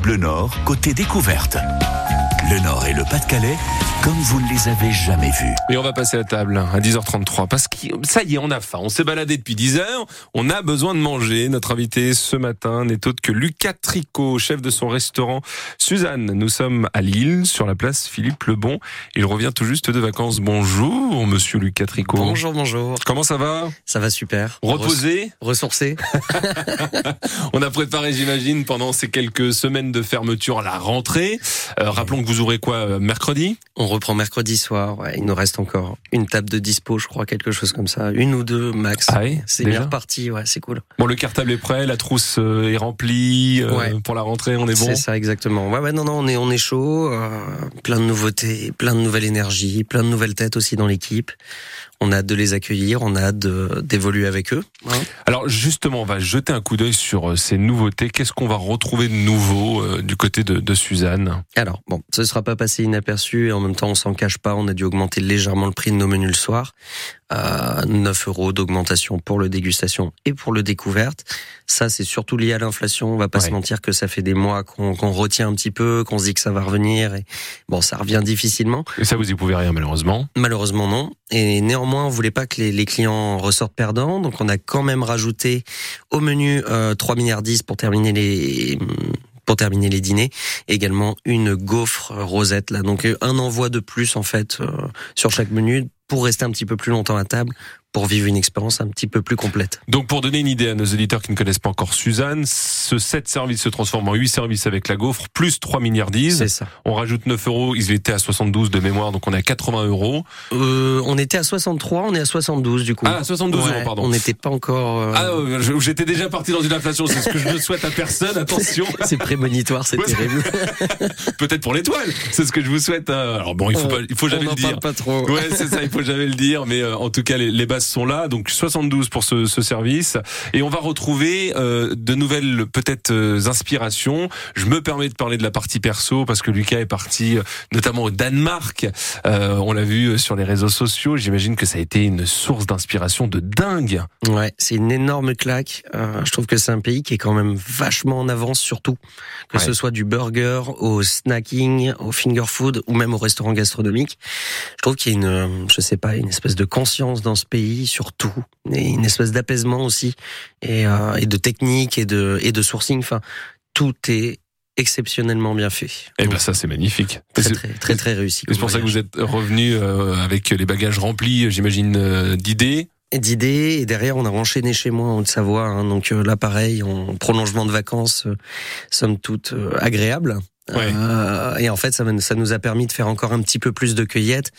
Bleu Nord, côté découverte. Le Nord et le Pas-de-Calais, comme vous ne les avez jamais vus. Et on va passer à table à 10h33 parce que ça y est, on a faim. On s'est baladé depuis 10 heures. On a besoin de manger. Notre invité ce matin n'est autre que Lucas Tricot, chef de son restaurant Suzanne. Nous sommes à Lille, sur la place Philippe Lebon. Il revient tout juste de vacances. Bonjour, monsieur Lucas Tricot. Bonjour, bonjour. Comment ça va? Ça va super. Reposé? Ressourcé On a préparé, j'imagine, pendant ces quelques semaines de fermeture à la rentrée. Euh, rappelons que vous aurez quoi euh, mercredi? On reprend mercredi soir. Ouais, il nous reste encore une table de dispo, je crois, quelque chose comme ça. Une ou deux max. Ah c'est bien reparti, ouais, c'est cool. Bon, le cartable est prêt, la trousse euh, est remplie. euh. Pour la rentrée, on est bon? C'est ça, exactement. Ouais, ouais, non, non, on est, on est chaud. euh, plein de nouveautés, plein de nouvelles énergies, plein de nouvelles têtes aussi dans l'équipe. On a hâte de les accueillir, on a hâte d'évoluer avec eux. hein. Alors justement, on va jeter un coup d'œil sur ces nouveautés. Qu'est-ce qu'on va retrouver de nouveau euh, du côté de, de Suzanne? Alors, bon, ce sera pas passé inaperçu et en même temps, on s'en cache pas. On a dû augmenter légèrement le prix de nos menus le soir. à 9 euros d'augmentation pour le dégustation et pour le découverte. Ça, c'est surtout lié à l'inflation. On va pas Ouais. se mentir que ça fait des mois qu'on retient un petit peu, qu'on se dit que ça va revenir. Et bon, ça revient difficilement. Et ça, vous y pouvez rien malheureusement. Malheureusement, non. Et néanmoins, on voulait pas que les, les clients ressortent perdants. Donc, on a quand même rajouté au menu euh, 3 milliards 10 pour terminer les pour terminer les dîners, également une gaufre rosette là. Donc euh, un envoi de plus en fait euh, sur chaque menu pour rester un petit peu plus longtemps à table, pour vivre une expérience un petit peu plus complète. Donc pour donner une idée à nos auditeurs qui ne connaissent pas encore Suzanne, ce 7 services se transforme en 8 services avec la gaufre, plus 3 milliardises. C'est ça. On rajoute 9 euros, ils étaient à 72 de mémoire, donc on est à 80 euros. Euh, on était à 63, on est à 72 du coup. Ah, 72 euros, Ouais, pardon. On n'était pas encore. euh, Ah, euh, j'étais déjà parti dans une inflation, c'est ce que je ne souhaite à personne, attention. C'est prémonitoire, c'est terrible. Peut-être pour l'étoile, c'est ce que je vous souhaite. hein. Alors bon, il faut, pas, il faut jamais on le dire. parle pas trop. Ouais, c'est ça, il faut jamais le dire, mais euh, en tout cas, les, les bases sont là. Donc 72 pour ce, ce service, et on va retrouver euh, de nouvelles peut-être euh, inspirations. Je me permets de parler de la partie perso parce que Lucas est parti euh, notamment au Danemark. Euh, on l'a vu sur les réseaux sociaux. J'imagine que ça a été une source d'inspiration de dingue. Ouais, c'est une énorme claque. Je trouve que c'est un pays qui est quand même vachement en avance surtout, que Ouais. ce soit du burger au snacking, au finger food ou même au restaurant gastronomique. Je trouve qu'il y a une, je sais pas, une espèce de conscience dans ce pays sur tout, et une espèce d'apaisement aussi, et, euh, et de technique et de et de sourcing. Enfin, tout est exceptionnellement bien fait. Et Donc, ben ça, c'est magnifique. très, C'est très très très réussi. c'est pour ça que vous êtes revenu euh, avec les bagages remplis, j'imagine, euh, d'idées. d'idées et derrière on a enchaîné chez moi en Haute-Savoie hein, donc euh, là pareil en prolongement de vacances euh, somme toute euh, agréable Ouais. Euh, et en fait ça, nous a permis de faire encore un petit peu plus de cueillettes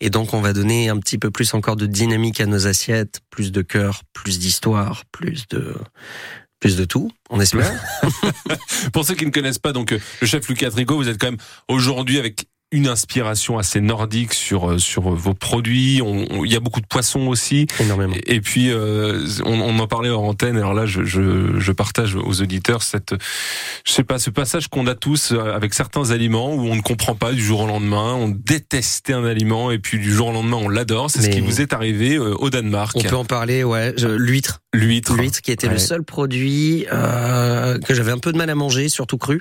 et donc on va donner un petit peu plus encore de dynamique à nos assiettes plus de cœur plus d'histoire plus de plus de tout on espère Pour ceux qui ne connaissent pas, donc euh, le chef Lucas Tricot, vous êtes quand même aujourd'hui avec une inspiration assez nordique sur euh, sur vos produits. Il y a beaucoup de poissons aussi. énormément Et, et puis euh, on, on en parlait en antenne. Alors là, je, je, je partage aux auditeurs cette, je sais pas, ce passage qu'on a tous euh, avec certains aliments où on ne comprend pas du jour au lendemain. On détestait un aliment et puis du jour au lendemain on l'adore. C'est ce qui vous est arrivé euh, au Danemark. on peut en parler ouais l'huître L'huître. L'huître qui était Ouais. le seul produit euh, que j'avais un peu de mal à manger, surtout cru.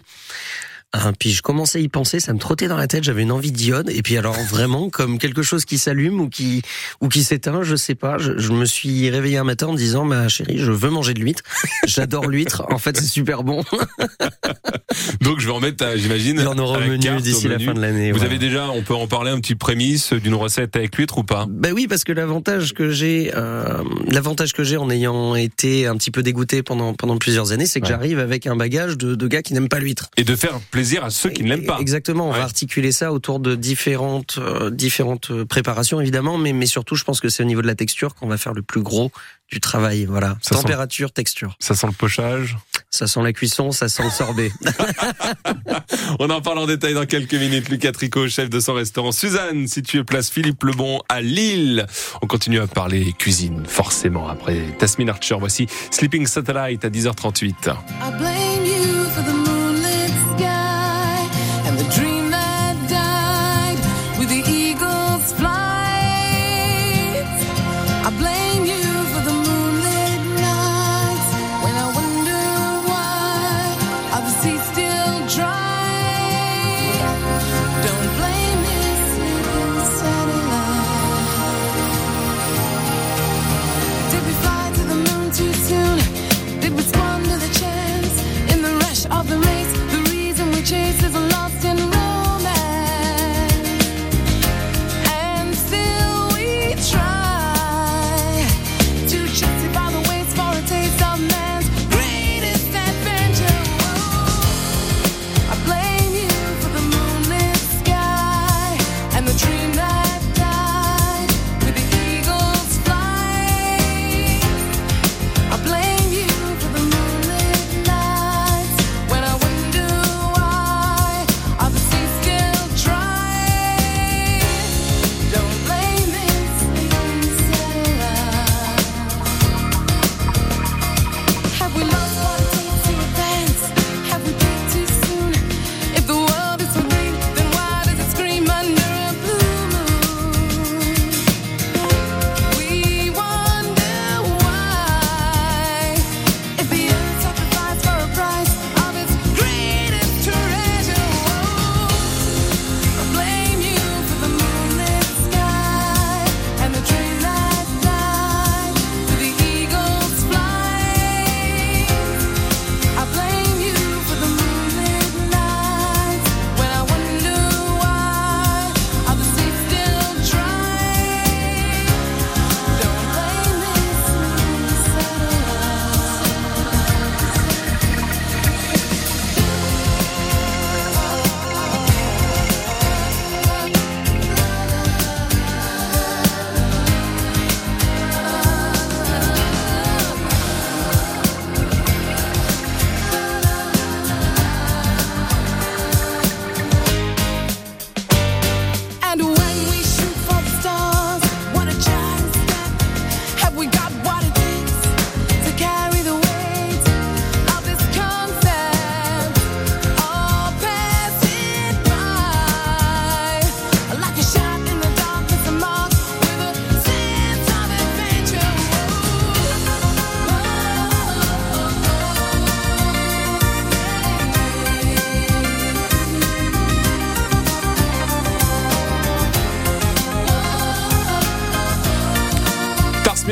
Puis je commençais à y penser, ça me trottait dans la tête, j'avais une envie d'iode. Et puis alors vraiment comme quelque chose qui s'allume ou qui ou qui s'éteint, je sais pas. Je, je me suis réveillé un matin en me disant, ma chérie, je veux manger de l'huître. J'adore l'huître. En fait, c'est super bon. Donc je vais en mettre, j'imagine, Il en aura au menu d'ici la fin de l'année. Vous ouais. avez déjà, on peut en parler un petit prémisse d'une recette avec l'huître ou pas? Ben oui, parce que l'avantage que j'ai, euh, l'avantage que j'ai en ayant été un petit peu dégoûté pendant pendant plusieurs années, c'est que Ouais. j'arrive avec un bagage de, de gars qui n'aiment pas l'huître. Et de faire plaisir à ceux qui ne l'aiment pas. Exactement, on Ouais. va articuler ça autour de différentes euh, différentes euh, préparations évidemment, mais mais surtout je pense que c'est au niveau de la texture qu'on va faire le plus gros du travail. Voilà, Ça sent- température, texture. Ça sent le pochage. Ça sent la cuisson, ça sent le sorbet. On en parle en détail dans quelques minutes. Lucas Tricot, chef de son restaurant Suzanne, situé place Philippe Lebon à Lille. On continue à parler cuisine, forcément, après Tasmin Archer. Voici Sleeping Satellite à 10h38.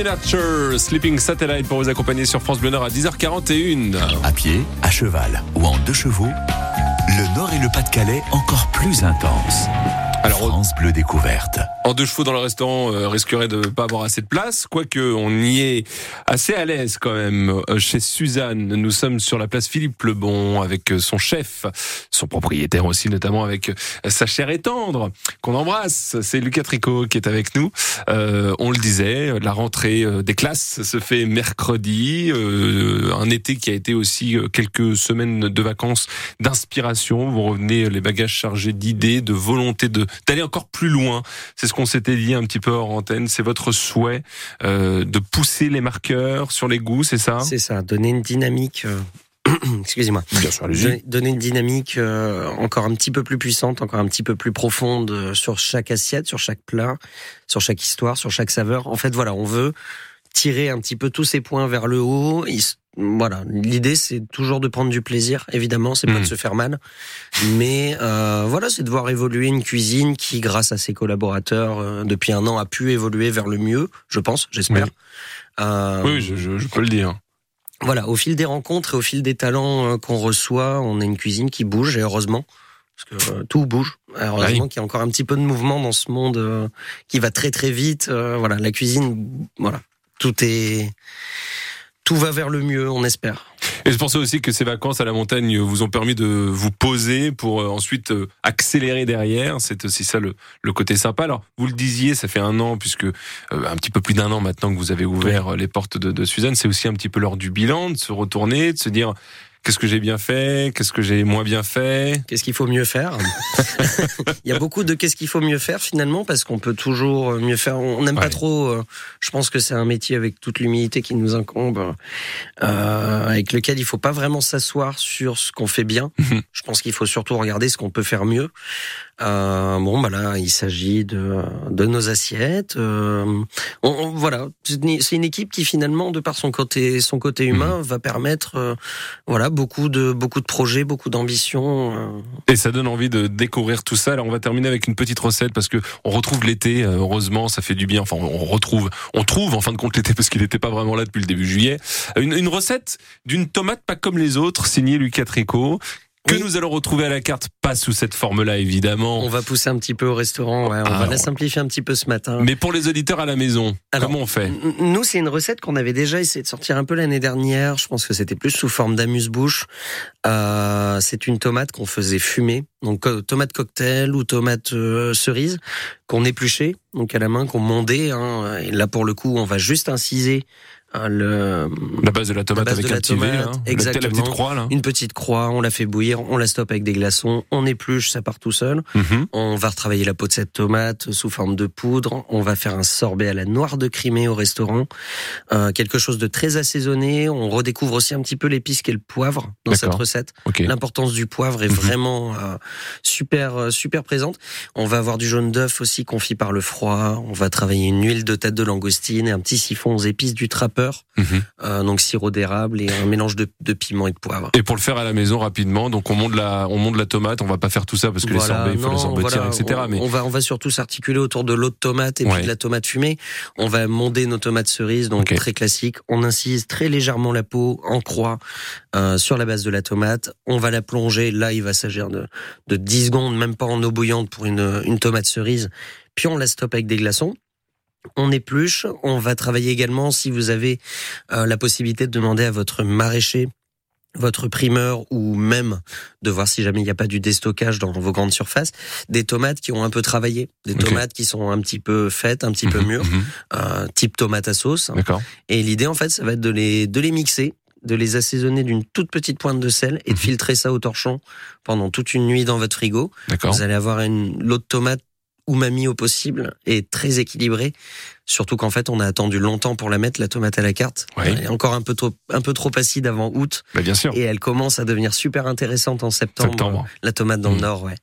Nature, Sleeping Satellite pour vous accompagner sur France Bleu Nord à 10h41. À pied, à cheval ou en deux chevaux, le Nord et le Pas-de-Calais encore plus intense. Alors, France Bleu Découverte. En deux chevaux dans le restaurant euh, risquerait de pas avoir assez de place, quoique on y est assez à l'aise quand même. Euh, Chez Suzanne, nous sommes sur la place Philippe Lebon avec euh, son chef, son propriétaire aussi notamment avec euh, sa chère et tendre qu'on embrasse. C'est Lucas Tricot qui est avec nous. Euh, on le disait, la rentrée des classes se fait mercredi. un été qui a été aussi quelques semaines de vacances d'inspiration. Vous revenez les bagages chargés d'idées, de volonté de d'aller encore plus loin. C'est ce qu'on s'était dit un petit peu hors antenne. C'est votre souhait euh, de pousser les marqueurs sur les goûts, c'est ça? C'est ça, donner une dynamique. euh, Excusez-moi. Bien sûr, Donner- Donner une dynamique euh, encore un petit peu plus puissante, encore un petit peu plus profonde sur chaque assiette, sur chaque plat, sur chaque histoire, sur chaque saveur. En fait, voilà, on veut tirer un petit peu tous ces points vers le haut. Voilà, l'idée c'est toujours de prendre du plaisir. Évidemment, c'est pas de se faire mal, mais euh, voilà, c'est de voir évoluer une cuisine qui, grâce à ses collaborateurs, euh, depuis un an, a pu évoluer vers le mieux. Je pense, j'espère. Oui. Euh, Oui, je, je- je peux le dire. voilà, au fil des rencontres et au fil des talents euh, qu'on reçoit, on a une cuisine qui bouge et heureusement. Parce que euh, tout bouge. Heureusement Oui. qu'il y a encore un petit peu de mouvement dans ce monde euh, qui va très très vite. Euh, voilà, la cuisine, voilà, tout est, tout va vers le mieux, on espère. Et je pensais aussi que ces vacances à la montagne vous ont permis de vous poser pour euh, ensuite euh, accélérer derrière. C'est aussi ça le, le côté sympa. Alors, vous le disiez, ça fait un an, puisque euh, un petit peu plus d'un an maintenant que vous avez ouvert euh, les portes de, de Suzanne. C'est aussi un petit peu l'heure du bilan, de se retourner, de se dire qu'est-ce que j'ai bien fait, qu'est-ce que j'ai moins bien fait? Qu'est-ce qu'il faut mieux faire? Il y a beaucoup de qu'est-ce qu'il faut mieux faire finalement parce qu'on peut toujours mieux faire. On n'aime Ouais. pas trop. euh, je pense que c'est un métier avec toute l'humilité qui nous incombe, euh, avec lequel il faut pas vraiment s'asseoir sur ce qu'on fait bien. Mhm. Je pense qu'il faut surtout regarder ce qu'on peut faire mieux. Euh, bon, bah là, il s'agit de, de nos assiettes. euh, on- on- voilà, c'est une, équipe qui finalement, de par son côté, son côté humain, va permettre, euh, voilà, beaucoup de beaucoup de projets, beaucoup d'ambitions. euh, Et ça donne envie de découvrir tout ça. Alors on va terminer avec une petite recette parce que on retrouve l'été. euh, Heureusement, ça fait du bien. Enfin, on retrouve, on trouve en fin de compte l'été parce qu'il n'était pas vraiment là depuis le début juillet. Une, une recette d'une tomate pas comme les autres, signée Lucas Tricot, que Oui. nous allons retrouver à la carte, pas sous cette forme-là évidemment. On va pousser un petit peu au restaurant, ouais, on Ah, va la simplifier un petit peu ce matin. Mais pour les auditeurs à la maison, Alors, comment on fait Nous, c'est une recette qu'on avait déjà essayé de sortir un peu l'année dernière. Je pense que c'était plus sous forme d'amuse-bouche. Euh, c'est une tomate qu'on faisait fumer, donc tomate cocktail ou tomate euh, cerise qu'on épluchait, donc à la main, qu'on mondait. Hein, et là, pour le coup, on va juste inciser le, La base de la tomate avec de la tomate, là. La exactement. petite croix là. une petite croix, on la fait bouillir, on la stoppe avec des glaçons, on épluche, ça part tout seul. Mhm. On va retravailler la peau de cette tomate sous forme de poudre. On va faire un sorbet à la noire de Crimée au restaurant. Euh, quelque chose de très assaisonné. On redécouvre aussi un petit peu l'épice qu'est le poivre dans cette recette. L'importance du poivre est Mhm. vraiment euh, super euh, super présente. On va avoir du jaune d'œuf aussi confit par le froid. On va travailler une huile de tête de langoustine et un petit siphon aux épices du trappeur. Mhm. Euh, donc sirop d'érable et un mélange de, de piment et de poivre. Et pour le faire à la maison rapidement, donc on monte la, on monte la tomate. On va pas faire tout ça parce que les sorbets, il faut les sorbetières, voilà, etc. On, Mais on va on va surtout s'articuler autour de l'eau de tomate et Ouais. puis de la tomate fumée. On va monder nos tomates cerises, donc très classique. On incise très légèrement la peau en croix euh, sur la base de la tomate. On va la plonger. Là, il va s'agir de, de 10 secondes, même pas en eau bouillante pour une, une tomate cerise. Puis on la stoppe avec des glaçons. On épluche. On va travailler également, si vous avez euh, la possibilité de demander à votre maraîcher votre primeur ou même de voir si jamais il n'y a pas du déstockage dans vos grandes surfaces, des tomates qui ont un peu travaillé, des tomates qui sont un petit peu faites, un petit peu Mhm, mûres, mhm. euh, type tomate à sauce. D'accord. Et l'idée en fait, ça va être de les de les mixer, de les assaisonner d'une toute petite pointe de sel et de Mhm. filtrer ça au torchon pendant toute une nuit dans votre frigo. D'accord. Vous allez avoir une l'eau de tomate umami au possible et très équilibrée. Surtout qu'en fait, on a attendu longtemps pour la mettre la tomate à la carte. Oui. Elle est encore un peu trop un peu trop acide avant août Bah, bien sûr. et elle commence à devenir super intéressante en septembre. Septembre. La tomate dans le nord, ouais.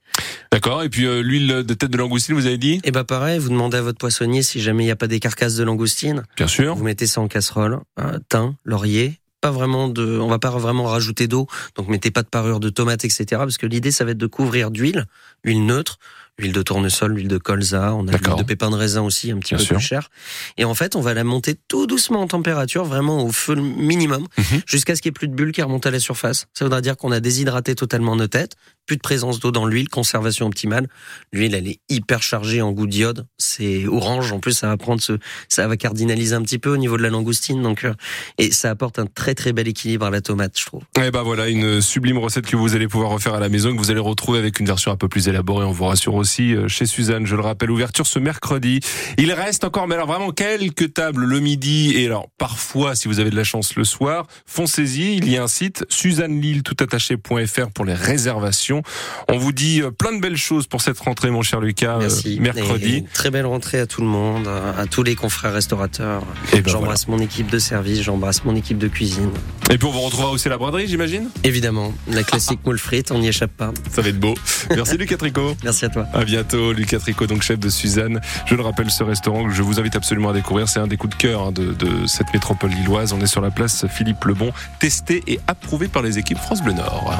D'accord. Et puis euh, l'huile de tête de langoustine, vous avez dit? Et bah pareil, vous demandez à votre poissonnier si jamais il n'y a pas des carcasses de langoustine. Bien sûr. Vous mettez ça en casserole, euh, thym, laurier. Pas vraiment de, on va pas vraiment rajouter d'eau, donc mettez pas de parure de tomate, etc. Parce que l'idée, ça va être de couvrir d'huile, huile neutre, L'huile de tournesol, l'huile de colza, on a l'huile de pépin de raisin aussi, un petit Bien peu sûr. plus cher. Et en fait, on va la monter tout doucement en température, vraiment au feu minimum, Mhm. jusqu'à ce qu'il n'y ait plus de bulles qui remontent à la surface. Ça voudra dire qu'on a déshydraté totalement nos têtes, plus de présence d'eau dans l'huile, conservation optimale. L'huile, elle est hyper chargée en goût d'iode. C'est orange. En plus, ça va prendre ce, ça va cardinaliser un petit peu au niveau de la langoustine. Donc, euh, et ça apporte un très très bel équilibre à la tomate, je trouve. Et ben voilà, une sublime recette que vous allez pouvoir refaire à la maison, que vous allez retrouver avec une version un peu plus élaborée, on vous rassure aussi, euh, chez Suzanne, je le rappelle, ouverture ce mercredi. Il reste encore, mais alors vraiment quelques tables le midi, et alors parfois, si vous avez de la chance le soir, foncez-y, il y a un site, suzannelille toutattaché.fr pour les réservations. On vous dit euh, plein de belles choses pour cette rentrée, mon cher Lucas, euh, Merci. mercredi. Et très belle rentrée à tout le monde, à tous les confrères restaurateurs. Ben j'embrasse mon équipe de service, j'embrasse mon équipe de cuisine. et puis on vous retrouvera aussi à la braderie, j'imagine? Évidemment, la classique moule frite, on n'y échappe pas. Ça va être beau. Merci Lucas Tricot. Merci à toi. À bientôt, Lucas Tricot, donc chef de Suzanne. Je le rappelle, ce restaurant que je vous invite absolument à découvrir, c'est un des coups de cœur hein, de, de cette métropole lilloise. On est sur la place Philippe Lebon, testé et approuvé par les équipes France Bleu Nord.